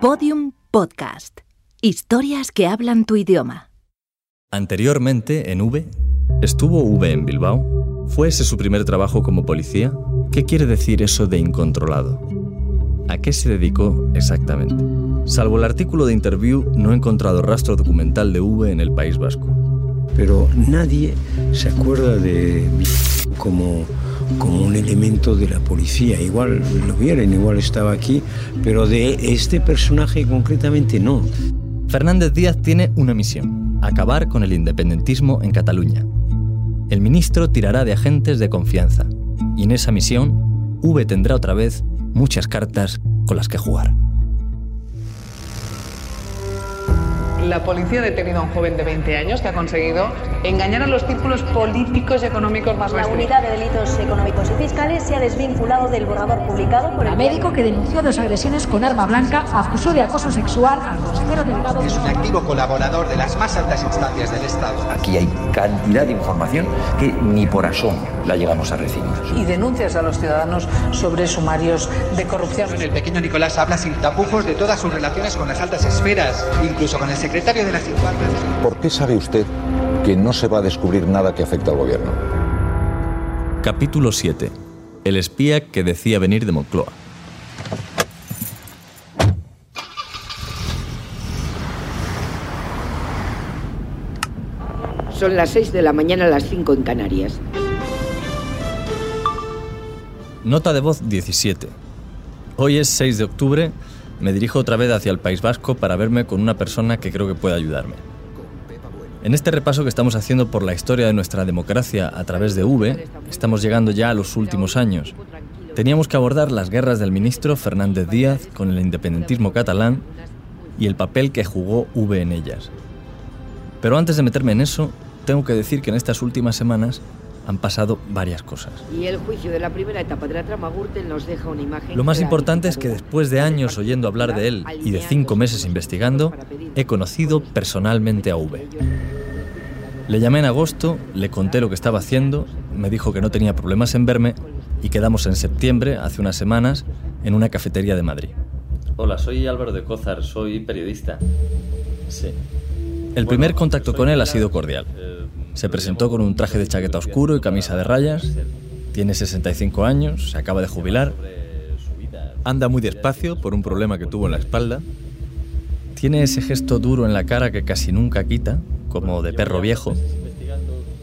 Podium Podcast. Historias que hablan tu idioma. Anteriormente, en V, estuvo V en Bilbao. ¿Fue ese su primer trabajo como policía? ¿Qué quiere decir eso de incontrolado? ¿A qué se dedicó exactamente? Salvo el artículo de Interview, no he encontrado rastro documental de V en el País Vasco. Pero nadie se acuerda de como como un elemento de la policía. Igual lo vieron, igual estaba aquí, pero de este personaje concretamente no. Fernández Díaz tiene una misión, acabar con el independentismo en Cataluña. El ministro tirará de agentes de confianza, y en esa misión, V tendrá otra vez muchas cartas con las que jugar. La policía ha detenido a un joven de 20 años que ha conseguido engañar a los círculos políticos y económicos más La unidad de delitos económicos y fiscales se ha desvinculado del borrador publicado por el médico que denunció dos agresiones con arma blanca acusó de acoso sexual al consejero delegado. Es un activo colaborador de las más altas instancias del Estado. Aquí hay cantidad de información que ni por asomo la llegamos a recibir. Y denuncias a los ciudadanos sobre sumarios de corrupción. El pequeño Nicolás habla sin tapujos de todas sus relaciones con las altas esferas, incluso con el secretario de las ¿Por qué sabe usted que no se va a descubrir nada que afecte al gobierno? Capítulo 7. El espía que decía venir de Moncloa. Son las 6 de la mañana, las 5 en Canarias. Nota de voz 17. Hoy es 6 de octubre me dirijo otra vez hacia el País Vasco para verme con una persona que creo que puede ayudarme. En este repaso que estamos haciendo por la historia de nuestra democracia a través de V, estamos llegando ya a los últimos años. Teníamos que abordar las guerras del ministro Fernández Díaz con el independentismo catalán y el papel que jugó V en ellas. Pero antes de meterme en eso, tengo que decir que en estas últimas semanas han pasado varias cosas. Y el juicio de la primera etapa de la trama Gürtel nos deja una imagen. Lo más importante es que después de años oyendo hablar de él y de cinco meses investigando, he conocido personalmente a V. Le llamé en agosto, le conté lo que estaba haciendo, me dijo que no tenía problemas en verme y quedamos en septiembre, hace unas semanas, en una cafetería de Madrid. Hola, soy Álvaro de Cózar, soy periodista. Sí. El primer contacto con él ha sido cordial. Se presentó con un traje de chaqueta oscuro y camisa de rayas. Tiene 65 años, se acaba de jubilar. Anda muy despacio por un problema que tuvo en la espalda. Tiene ese gesto duro en la cara que casi nunca quita, como de perro viejo.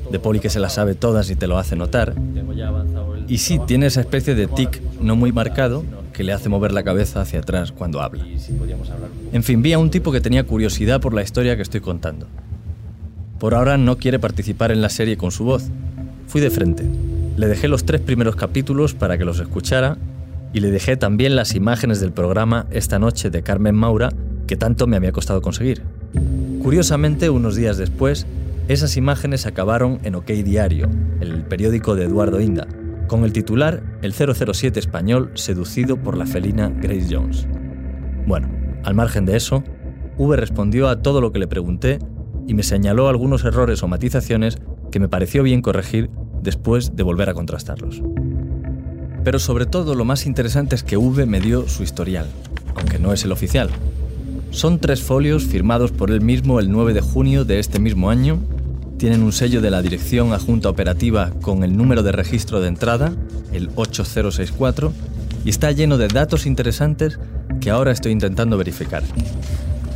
De poli que se las sabe todas y te lo hace notar. Y sí, tiene esa especie de tic no muy marcado que le hace mover la cabeza hacia atrás cuando habla. En fin, vi a un tipo que tenía curiosidad por la historia que estoy contando. Por ahora no quiere participar en la serie con su voz. Fui de frente. Le dejé los tres primeros capítulos para que los escuchara y le dejé también las imágenes del programa Esta noche de Carmen Maura que tanto me había costado conseguir. Curiosamente, unos días después, esas imágenes acabaron en OK Diario, el periódico de Eduardo Inda, con el titular El 007 español seducido por la felina Grace Jones. Bueno, al margen de eso, V respondió a todo lo que le pregunté y me señaló algunos errores o matizaciones que me pareció bien corregir después de volver a contrastarlos. Pero sobre todo lo más interesante es que V me dio su historial, aunque no es el oficial. Son tres folios firmados por él mismo el 9 de junio de este mismo año, tienen un sello de la Dirección Adjunta Operativa con el número de registro de entrada, el 8064, y está lleno de datos interesantes que ahora estoy intentando verificar.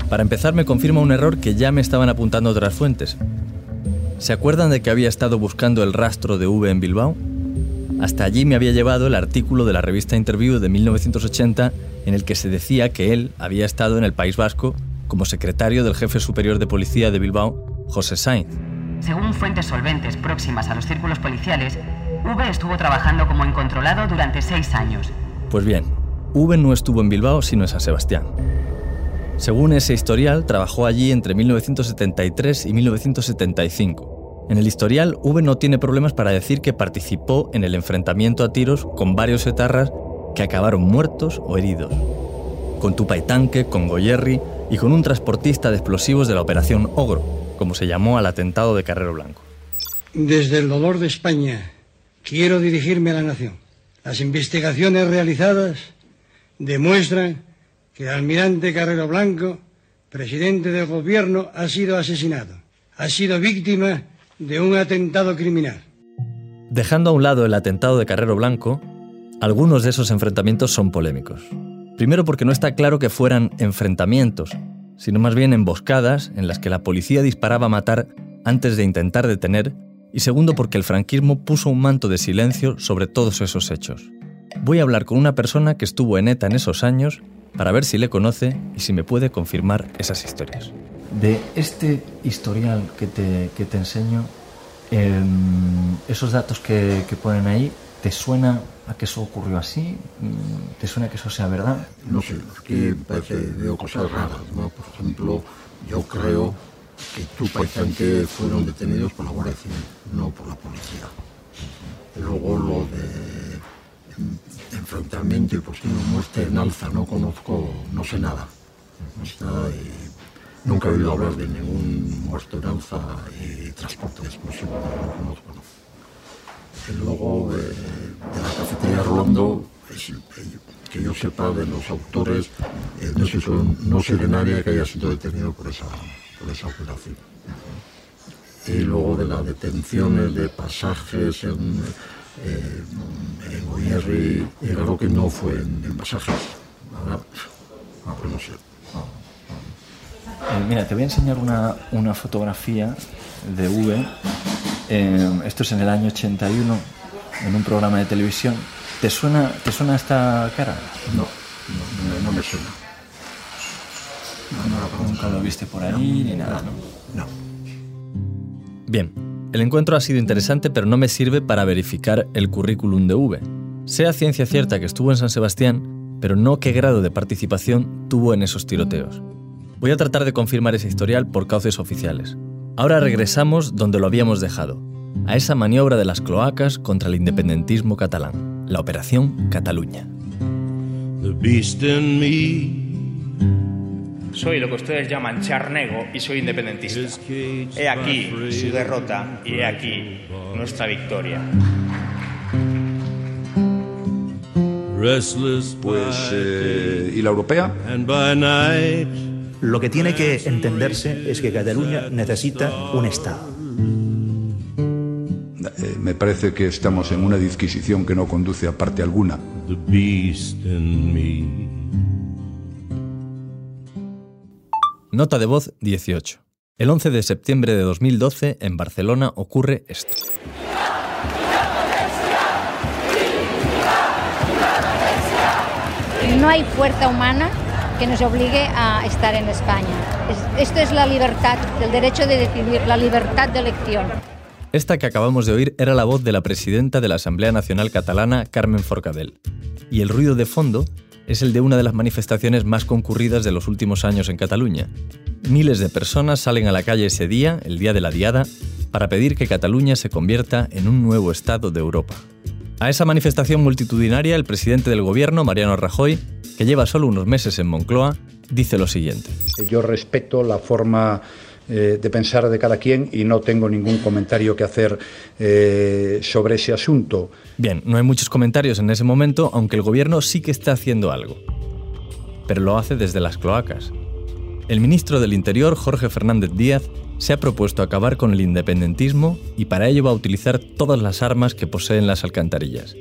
Para empezar, me confirma un error que ya me estaban apuntando otras fuentes. ¿Se acuerdan de que había estado buscando el rastro de V en Bilbao? Hasta allí me había llevado el artículo de la revista Interview de 1980 en el que se decía que él había estado en el País Vasco como secretario del jefe superior de policía de Bilbao, José Sainz. Según fuentes solventes próximas a los círculos policiales, V estuvo trabajando como incontrolado durante seis años. Pues bien, V no estuvo en Bilbao sino en San Sebastián. Según ese historial, trabajó allí entre 1973 y 1975. En el historial, V no tiene problemas para decir que participó en el enfrentamiento a tiros con varios etarras que acabaron muertos o heridos. Con Tupaitanque, con Goyerri y con un transportista de explosivos de la Operación Ogro, como se llamó al atentado de Carrero Blanco. Desde el dolor de España, quiero dirigirme a la nación. Las investigaciones realizadas demuestran que el almirante Carrero Blanco, presidente del gobierno, ha sido asesinado. Ha sido víctima de un atentado criminal. Dejando a un lado el atentado de Carrero Blanco, algunos de esos enfrentamientos son polémicos. Primero porque no está claro que fueran enfrentamientos, sino más bien emboscadas en las que la policía disparaba a matar antes de intentar detener, y segundo porque el franquismo puso un manto de silencio sobre todos esos hechos. Voy a hablar con una persona que estuvo en ETA en esos años para ver si le conoce y si me puede confirmar esas historias. De este historial que te, que te enseño, em, esos datos que, que ponen ahí, ¿te suena a que eso ocurrió así? ¿Te suena a que eso sea verdad? No sé, aquí parece, veo cosas raras, ¿no? Por ejemplo, yo creo que Tupa y fueron detenidos por la Guardia Civil, no por la policía. Luego lo de enfrentamiento y posible muerte en alza, no conozco, no sé nada. No sé nada y nunca he oído hablar de ningún muerto en alza y transporte de explosivos, no lo conozco. No. Y luego eh, de la cafetería Rolando, que yo sepa de los autores, eh, no, sé, no sé de nadie que haya sido detenido por esa, por esa operación. Y luego de las detenciones de pasajes en eh, en Goierri, algo que no fue en, en pasajes. Ahora. Eh, mira, te voy a enseñar una, una fotografía de V. Eh, esto es en el año 81, en un programa de televisión. ¿Te suena, ¿te suena esta cara? No, no, no me suena. No, no, Nunca lo viste por ahí ni nada, ¿no? No. Bien, el encuentro ha sido interesante, pero no me sirve para verificar el currículum de V. Sea ciencia cierta que estuvo en San Sebastián, pero no qué grado de participación tuvo en esos tiroteos. Voy a tratar de confirmar ese historial por cauces oficiales. Ahora regresamos donde lo habíamos dejado, a esa maniobra de las cloacas contra el independentismo catalán, la Operación Cataluña. Soy lo que ustedes llaman charnego y soy independentista. He aquí su derrota y he aquí nuestra victoria. Pues, eh, ¿y la europea? Lo que tiene que entenderse es que Cataluña necesita un Estado. Eh, me parece que estamos en una disquisición que no conduce a parte alguna. Nota de voz 18. El 11 de septiembre de 2012, en Barcelona, ocurre esto. No hay fuerza humana que nos obligue a estar en España. esto es la libertad, el derecho de decidir, la libertad de elección. Esta que acabamos de oír era la voz de la presidenta de la Asamblea Nacional Catalana, Carmen Forcadell. Y el ruido de fondo es el de una de las manifestaciones más concurridas de los últimos años en Cataluña. Miles de personas salen a la calle ese día, el día de la Diada, para pedir que Cataluña se convierta en un nuevo Estado de Europa. A esa manifestación multitudinaria, el presidente del gobierno, Mariano Rajoy, que lleva solo unos meses en Moncloa, dice lo siguiente. Yo respeto la forma eh, de pensar de cada quien y no tengo ningún comentario que hacer eh, sobre ese asunto. Bien, no hay muchos comentarios en ese momento, aunque el gobierno sí que está haciendo algo. Pero lo hace desde las cloacas. El ministro del Interior, Jorge Fernández Díaz, se ha propuesto acabar con el independentismo y para ello va a utilizar todas las armas que poseen las alcantarillas.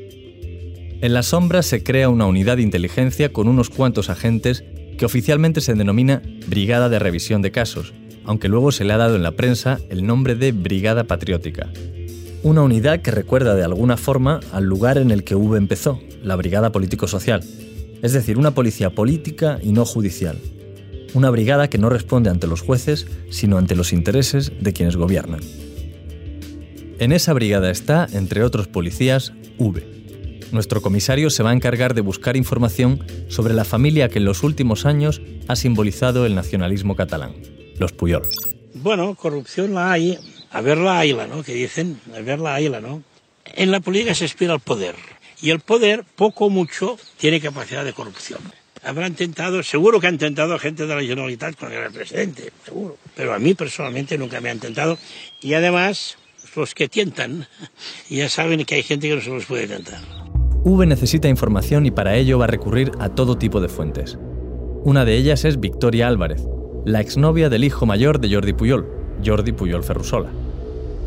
En las sombras se crea una unidad de inteligencia con unos cuantos agentes que oficialmente se denomina Brigada de Revisión de Casos, aunque luego se le ha dado en la prensa el nombre de Brigada Patriótica. Una unidad que recuerda de alguna forma al lugar en el que V empezó, la Brigada Político-Social, es decir, una policía política y no judicial. Una brigada que no responde ante los jueces, sino ante los intereses de quienes gobiernan. En esa brigada está, entre otros policías, V. Nuestro comisario se va a encargar de buscar información sobre la familia que en los últimos años ha simbolizado el nacionalismo catalán los Puyol. Bueno, corrupción la hay, a ver la hayla, ¿no? Que dicen, a ver la hayla, ¿no? En la política se aspira al poder. Y el poder, poco o mucho, tiene capacidad de corrupción. Habrán intentado, seguro que han intentado gente de la Generalitat con el presidente, seguro. Pero a mí personalmente nunca me han tentado. Y además, los que tientan, ya saben que hay gente que no se los puede tentar. V necesita información y para ello va a recurrir a todo tipo de fuentes. Una de ellas es Victoria Álvarez, la exnovia del hijo mayor de Jordi Puyol, Jordi Puyol Ferrusola.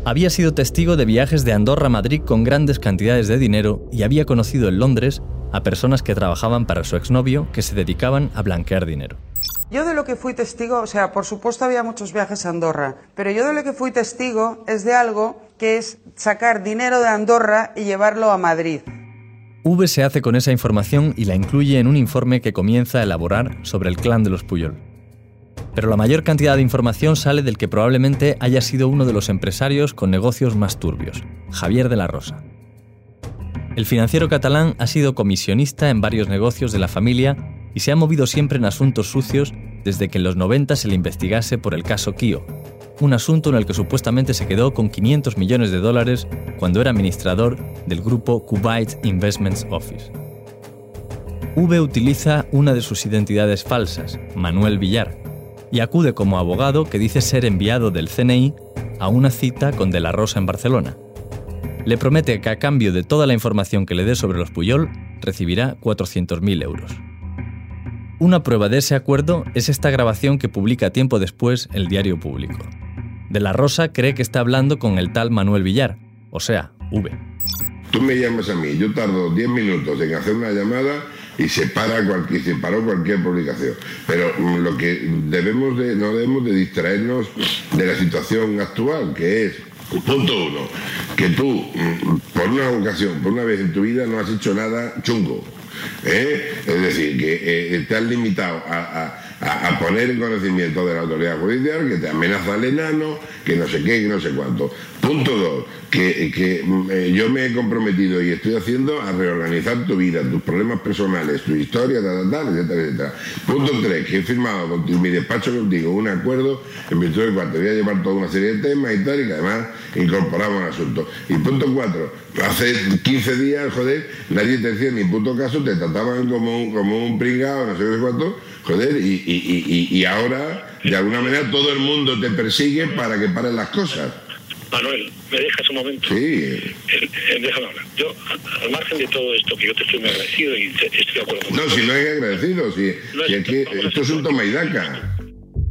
Había sido testigo de viajes de Andorra a Madrid con grandes cantidades de dinero y había conocido en Londres a personas que trabajaban para su exnovio que se dedicaban a blanquear dinero. Yo de lo que fui testigo, o sea, por supuesto había muchos viajes a Andorra, pero yo de lo que fui testigo es de algo que es sacar dinero de Andorra y llevarlo a Madrid. V se hace con esa información y la incluye en un informe que comienza a elaborar sobre el clan de los Puyol. Pero la mayor cantidad de información sale del que probablemente haya sido uno de los empresarios con negocios más turbios, Javier de la Rosa. El financiero catalán ha sido comisionista en varios negocios de la familia y se ha movido siempre en asuntos sucios desde que en los 90 se le investigase por el caso Kio, un asunto en el que supuestamente se quedó con 500 millones de dólares cuando era administrador del grupo Kuwait Investments Office. V utiliza una de sus identidades falsas, Manuel Villar, y acude como abogado que dice ser enviado del CNI a una cita con De la Rosa en Barcelona. Le promete que a cambio de toda la información que le dé sobre los Puyol, recibirá 400.000 euros. Una prueba de ese acuerdo es esta grabación que publica tiempo después el diario público. De la Rosa cree que está hablando con el tal Manuel Villar, o sea, V. Tú me llamas a mí, yo tardo 10 minutos en hacer una llamada y se para cualquier, se paró cualquier publicación. Pero mm, lo que debemos de, no debemos de distraernos de la situación actual, que es Punto uno, que tú, mm, por una ocasión, por una vez en tu vida, no has hecho nada chungo. ¿eh? Es decir, que eh, te has limitado a, poner en conocimiento de la autoridad judicial que te amenaza el enano, que no sé qué, que no sé cuánto. Punto dos, que, mm, eh, yo me he comprometido y estoy haciendo a reorganizar tu vida, tus problemas personales, tu historia, tal, tal, etcétera, etcétera. Punto tres, que he firmado con mi despacho contigo un acuerdo en virtud del cual te voy a llevar toda una serie de temas y tal, y que además incorporamos el asunto. Y punto cuatro, hace 15 días, joder, nadie te decía ni puto caso, te trataban como un, como un pringado, no sé qué cuánto, joder, y, y, y, y ahora, de alguna manera, todo el mundo te persigue para que paren las cosas. Manuel, ¿me dejas un momento? Sí. Eh, eh, déjame hablar. Yo, al margen de todo esto, que yo te estoy muy agradecido y estoy de acuerdo con No, si no hay agradecido, si, si aquí, esto es un toma y daca.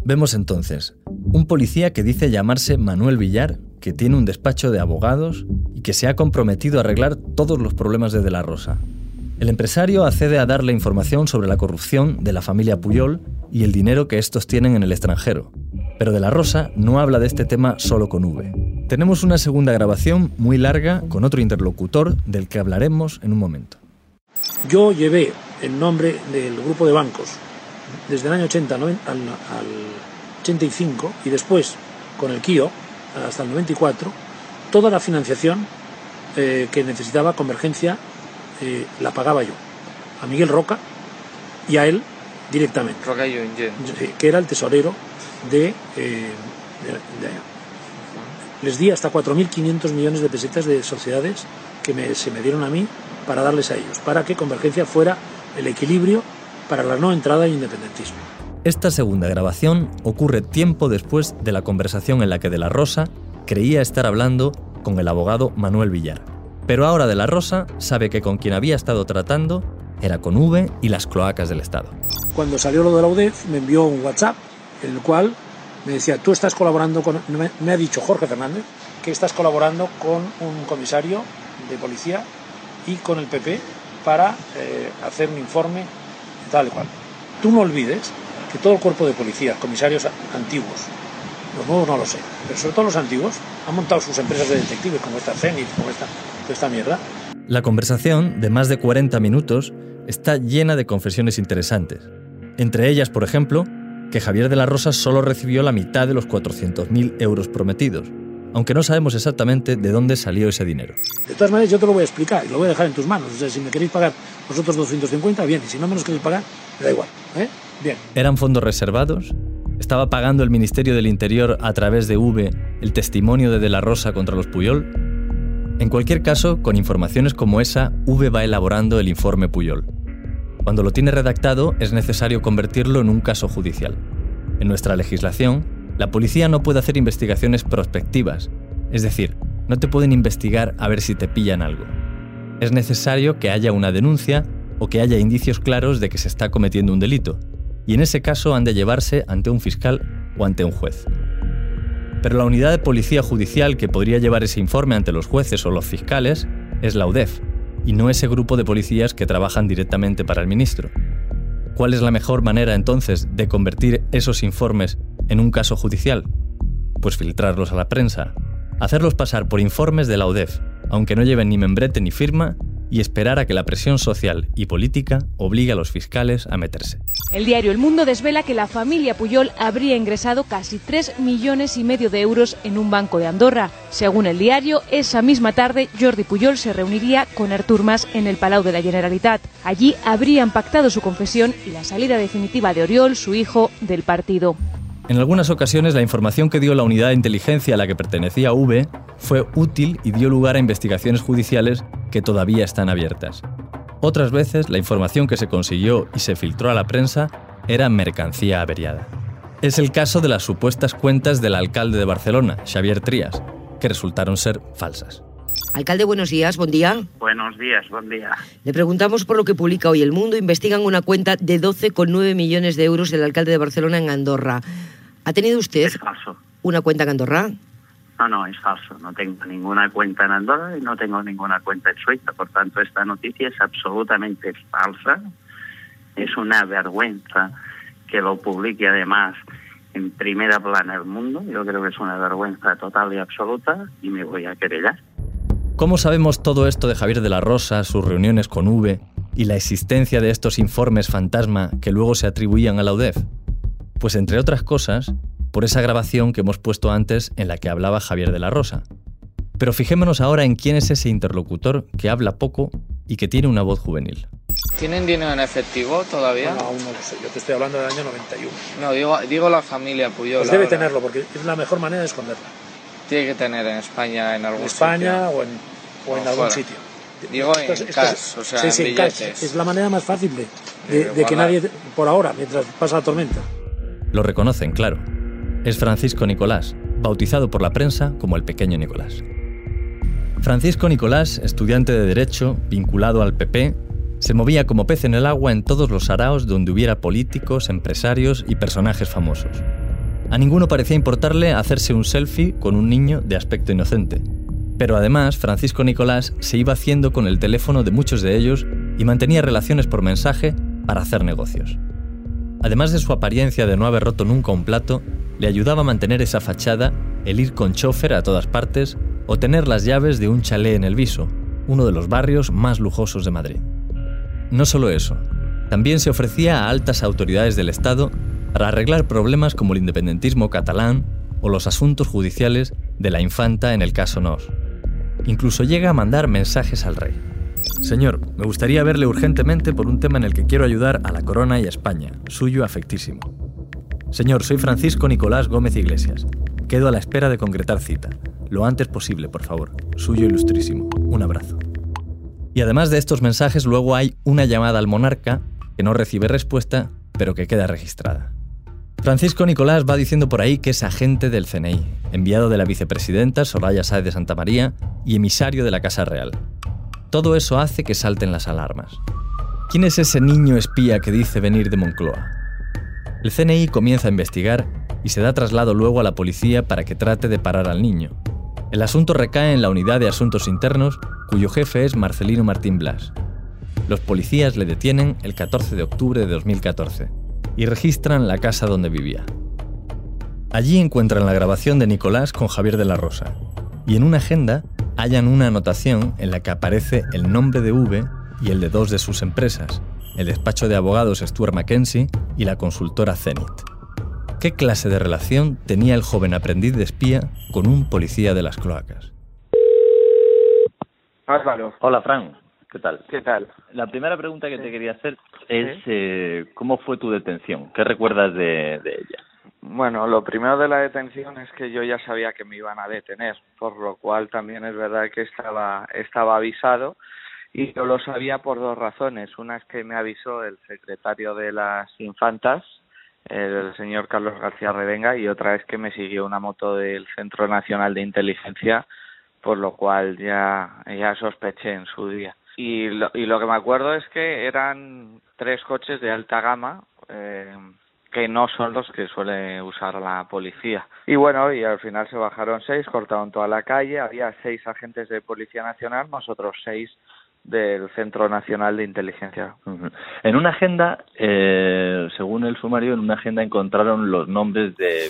Vemos entonces un policía que dice llamarse Manuel Villar, que tiene un despacho de abogados y que se ha comprometido a arreglar todos los problemas de De la Rosa. El empresario accede a darle información sobre la corrupción de la familia Puyol y el dinero que estos tienen en el extranjero. Pero De la Rosa no habla de este tema solo con V. Tenemos una segunda grabación muy larga con otro interlocutor del que hablaremos en un momento. Yo llevé el nombre del grupo de bancos desde el año 80 al, 85 y después con el KIO hasta el 94 toda la financiación eh, que necesitaba Convergencia eh, la pagaba yo a Miguel Roca y a él directamente Roca y que era el tesorero de, eh, de, de les di hasta 4.500 millones de pesetas de sociedades que se me dieron a mí para darles a ellos, para que Convergencia fuera el equilibrio para la no entrada en independentismo. Esta segunda grabación ocurre tiempo después de la conversación en la que De la Rosa creía estar hablando con el abogado Manuel Villar. Pero ahora De la Rosa sabe que con quien había estado tratando era con V y las cloacas del Estado. Cuando salió lo de la UDEF me envió un WhatsApp en el cual me decía, tú estás colaborando con, me, ha dicho Jorge Fernández, que estás colaborando con un comisario de policía y con el PP para eh, hacer un informe tal cual. Tú no olvides que todo el cuerpo de policía, comisarios antiguos, los nuevos no lo sé, pero sobre todo los antiguos, han montado sus empresas de detectives como esta Zenit, como esta, esta mierda. La conversación, de más de 40 minutos, está llena de confesiones interesantes. Entre ellas, por ejemplo, que Javier de la Rosa solo recibió la mitad de los 400.000 euros prometidos, aunque no sabemos exactamente de dónde salió ese dinero. De todas maneras, yo te lo voy a explicar y lo voy a dejar en tus manos. O sea, si me queréis pagar vosotros 250, bien, y si no me los queréis pagar, me da igual. ¿eh? Bien. ¿Eran fondos reservados? ¿Estaba pagando el Ministerio del Interior a través de V el testimonio de De la Rosa contra los Puyol? En cualquier caso, con informaciones como esa, V va elaborando el informe Puyol. Cuando lo tiene redactado es necesario convertirlo en un caso judicial. En nuestra legislación, la policía no puede hacer investigaciones prospectivas, es decir, no te pueden investigar a ver si te pillan algo. Es necesario que haya una denuncia o que haya indicios claros de que se está cometiendo un delito. y en ese caso han de llevarse ante un fiscal o ante un juez. Pero la unidad de policía judicial que podría llevar ese informe ante los jueces o los fiscales es la UDEF, y no ese grupo de policías que trabajan directamente para el ministro. ¿Cuál es la mejor manera entonces de convertir esos informes en un caso judicial? Pues filtrarlos a la prensa, hacerlos pasar por informes de la UDEF, aunque no lleven ni membrete ni firma, y esperar a que la presión social y política obligue a los fiscales a meterse. El diario El Mundo desvela que la familia Puyol habría ingresado casi 3 millones y medio de euros en un banco de Andorra. Según el diario, esa misma tarde Jordi Puyol se reuniría con Artur Mas en el Palau de la Generalitat. Allí habrían pactado su confesión y la salida definitiva de Oriol, su hijo, del partido. En algunas ocasiones la información que dio la unidad de inteligencia a la que pertenecía V fue útil y dio lugar a investigaciones judiciales que todavía están abiertas. Otras veces la información que se consiguió y se filtró a la prensa era mercancía averiada. Es el caso de las supuestas cuentas del alcalde de Barcelona, Xavier Trías, que resultaron ser falsas. Alcalde, buenos días, buen día. Buenos días, buen día. Le preguntamos por lo que publica hoy El Mundo. Investigan una cuenta de 12,9 millones de euros del alcalde de Barcelona en Andorra. ¿Ha tenido usted una cuenta en Andorra? No, no, es falso. No tengo ninguna cuenta en Andorra y no tengo ninguna cuenta en Suiza. Por tanto, esta noticia es absolutamente falsa. Es una vergüenza que lo publique además en primera plana el mundo. Yo creo que es una vergüenza total y absoluta y me voy a querellar. ¿Cómo sabemos todo esto de Javier de la Rosa, sus reuniones con V y la existencia de estos informes fantasma que luego se atribuían a la UDEF? Pues entre otras cosas, por esa grabación que hemos puesto antes en la que hablaba Javier de la Rosa. Pero fijémonos ahora en quién es ese interlocutor que habla poco y que tiene una voz juvenil. ¿Tienen dinero en efectivo todavía? No, aún no lo sé. Yo te estoy hablando del año 91. No, digo, digo la familia Puyol. Pues debe tenerlo, porque es la mejor manera de esconderla. Tiene que tener en España, en algún En España sitio. o en, o en algún sitio. Digo en Esto es- cash, esto- o sea, sí, en sí, en cash. Es la manera más fácil de, de- De de que nadie, por ahora, mientras pasa la tormenta. Lo reconocen, claro. Es Francisco Nicolás, bautizado por la prensa como el pequeño Nicolás. Francisco Nicolás, estudiante de Derecho, vinculado al PP, se movía como pez en el agua en todos los araos donde hubiera políticos, empresarios y personajes famosos. A ninguno parecía importarle hacerse un selfie con un niño de aspecto inocente. Pero además, Francisco Nicolás se iba haciendo con el teléfono de muchos de ellos y mantenía relaciones por mensaje para hacer negocios. Además de su apariencia de no haber roto nunca un plato, le ayudaba a mantener esa fachada el ir con chofer a todas partes o tener las llaves de un chalet en el Viso, uno de los barrios más lujosos de Madrid. No solo eso, también se ofrecía a altas autoridades del Estado para arreglar problemas como el independentismo catalán o los asuntos judiciales de la infanta en el caso Nos. Incluso llega a mandar mensajes al rey. Señor, me gustaría verle urgentemente por un tema en el que quiero ayudar a la corona y a España. Suyo afectísimo. Señor, soy Francisco Nicolás Gómez Iglesias. Quedo a la espera de concretar cita. Lo antes posible, por favor. Suyo ilustrísimo. Un abrazo. Y además de estos mensajes, luego hay una llamada al monarca que no recibe respuesta, pero que queda registrada. Francisco Nicolás va diciendo por ahí que es agente del CNI, enviado de la vicepresidenta Soraya Sáez de Santa María y emisario de la Casa Real. Todo eso hace que salten las alarmas. ¿Quién es ese niño espía que dice venir de Moncloa? El CNI comienza a investigar y se da traslado luego a la policía para que trate de parar al niño. El asunto recae en la unidad de asuntos internos, cuyo jefe es Marcelino Martín Blas. Los policías le detienen el 14 de octubre de 2014 y registran la casa donde vivía. Allí encuentran la grabación de Nicolás con Javier de la Rosa y en una agenda hallan una anotación en la que aparece el nombre de V y el de dos de sus empresas, el despacho de abogados Stuart Mackenzie y la consultora Zenith. ¿Qué clase de relación tenía el joven aprendiz de espía con un policía de las cloacas? Álvaro. Hola, Fran. ¿Qué tal? ¿Qué tal? La primera pregunta que te quería hacer es eh, ¿cómo fue tu detención? ¿Qué recuerdas de, de ella? Bueno, lo primero de la detención es que yo ya sabía que me iban a detener, por lo cual también es verdad que estaba, estaba avisado y yo lo sabía por dos razones. Una es que me avisó el secretario de las infantas, el señor Carlos García Revenga, y otra es que me siguió una moto del Centro Nacional de Inteligencia, por lo cual ya, ya sospeché en su día. Y lo, y lo que me acuerdo es que eran tres coches de alta gama, eh, que no son los que suele usar la policía. Y bueno, y al final se bajaron seis, cortaron toda la calle, había seis agentes de Policía Nacional, nosotros seis del Centro Nacional de Inteligencia. En una agenda, eh, según el sumario, en una agenda encontraron los nombres de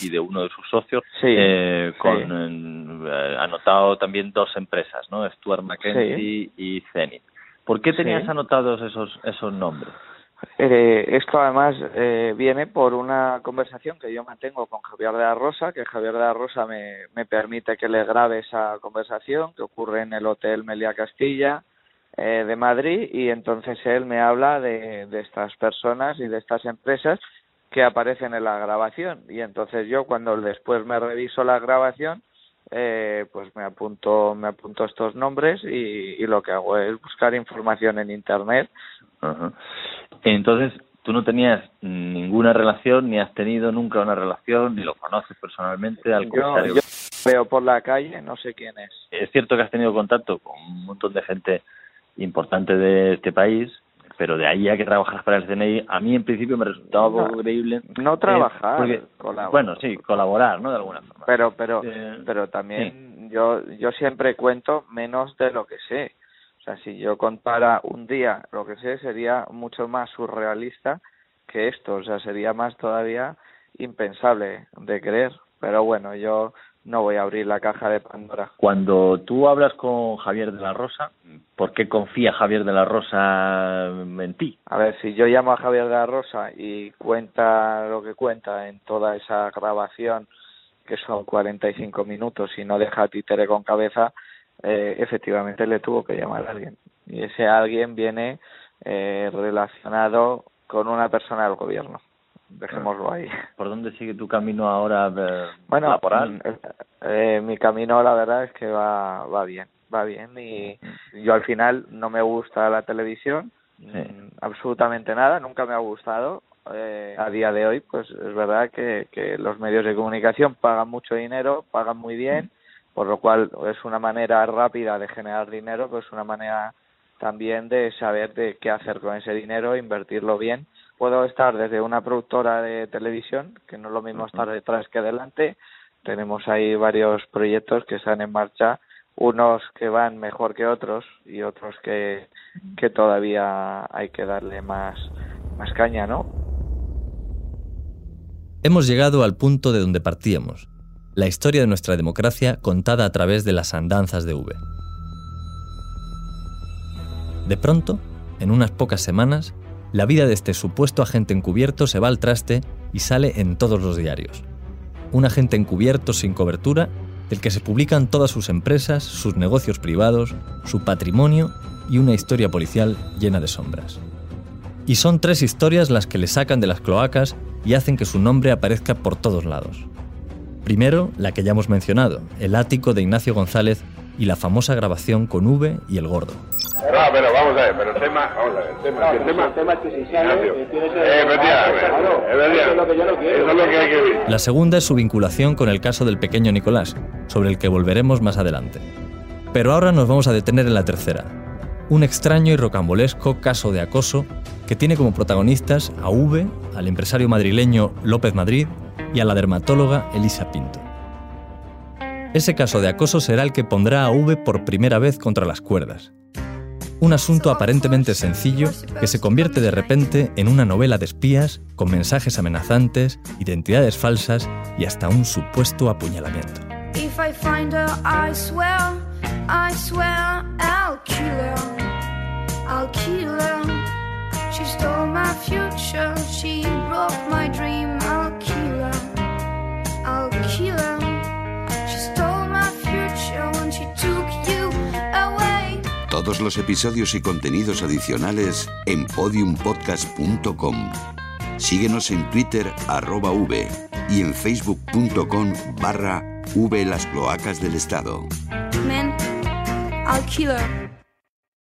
y de uno de sus socios, eh, con eh, anotado también dos empresas, ¿no? Stuart Mackenzie y Zenith. ¿Por qué tenías Sí. anotados esos esos nombres? Eh, esto además eh, viene por una conversación que yo mantengo con Javier de la Rosa, que Javier de la Rosa me, me permite que le grabe esa conversación que ocurre en el Hotel Melia Castilla eh, de Madrid y entonces él me habla de, de estas personas y de estas empresas que aparecen en la grabación y entonces yo cuando después me reviso la grabación eh, pues me apunto me apunto estos nombres y, lo que hago es buscar información en internet. Entonces, tú no tenías ninguna relación, ni has tenido nunca una relación, ni lo conoces personalmente al Yo, comisario. yo veo por la calle, no sé quién es. Es cierto que has tenido contacto con un montón de gente importante de este país, pero de ahí a que trabajas para el CNI, a mí en principio me resultaba poco No, creíble. no eh, trabajar, porque- colaborar. bueno, sí, colaborar, ¿no? De alguna forma. Pero, pero, Eh, pero también yo, yo siempre cuento menos de lo que sé. Sea, si yo contara un día lo que sé, sería mucho más surrealista que esto. O sea, sería más todavía impensable de creer. Pero bueno, yo no voy a abrir la caja de Pandora. Cuando tú hablas con Javier de la Rosa, ¿por qué confía Javier de la Rosa en ti? A ver, si yo llamo a Javier de la Rosa y cuenta lo que cuenta en toda esa grabación, que son 45 minutos, y no deja títere con cabeza, eh, efectivamente le tuvo que llamar a alguien. Y ese alguien viene eh, relacionado con una persona del gobierno. Dejémoslo ahí. ¿Por dónde sigue tu camino ahora eh, Bueno, laboral? mm, eh, mi camino la verdad es que va, va bien, va bien y yo al final no me gusta la televisión, mm, absolutamente nada, nunca me ha gustado. Eh, a día de hoy, pues es verdad que, que los medios de comunicación pagan mucho dinero, pagan muy bien, por lo cual es una manera rápida de generar dinero, pero es una manera también de saber de qué hacer con ese dinero, invertirlo bien. Puedo estar desde una productora de televisión, que no es lo mismo estar detrás que delante. Tenemos ahí varios proyectos que están en marcha, unos que van mejor que otros y otros que, que todavía hay que darle más, más caña, ¿no? Hemos llegado al punto de donde partíamos, la historia de nuestra democracia contada a través de las andanzas de V. De pronto, en unas pocas semanas, la vida de este supuesto agente encubierto se va al traste y sale en todos los diarios. Un agente encubierto sin cobertura del que se publican todas sus empresas, sus negocios privados, su patrimonio y una historia policial llena de sombras. Y son tres historias las que le sacan de las cloacas y hacen que su nombre aparezca por todos lados. Primero, la que ya hemos mencionado, el ático de Ignacio González y la famosa grabación con V y el gordo. No, pero vamos a ver, pero el tema, vamos a ver, el tema, el tema, tema es que si Ignacio, sale, tienes el... eh, efectivamente, Claro, efectivamente. eso es lo que yo no quiero. Eso es lo que hay que ver. La segunda es su vinculación con el caso del pequeño Nicolás, sobre el que volveremos más adelante. Pero ahora nos vamos a detener en la tercera, un extraño y rocambolesco caso de acoso que tiene como protagonistas a V, al empresario madrileño López Madrid y a la dermatóloga Elisa Pinto. Ese caso de acoso será el que pondrá a V por primera vez contra las cuerdas. Un asunto aparentemente sencillo que se convierte de repente en una novela de espías con mensajes amenazantes, identidades falsas y hasta un supuesto apuñalamiento. She broke my dream. Todos los episodios y contenidos adicionales en podiumpodcast.com. Síguenos en Twitter arroba V y en facebook.com barra V las cloacas del Estado. Man, I'll kill.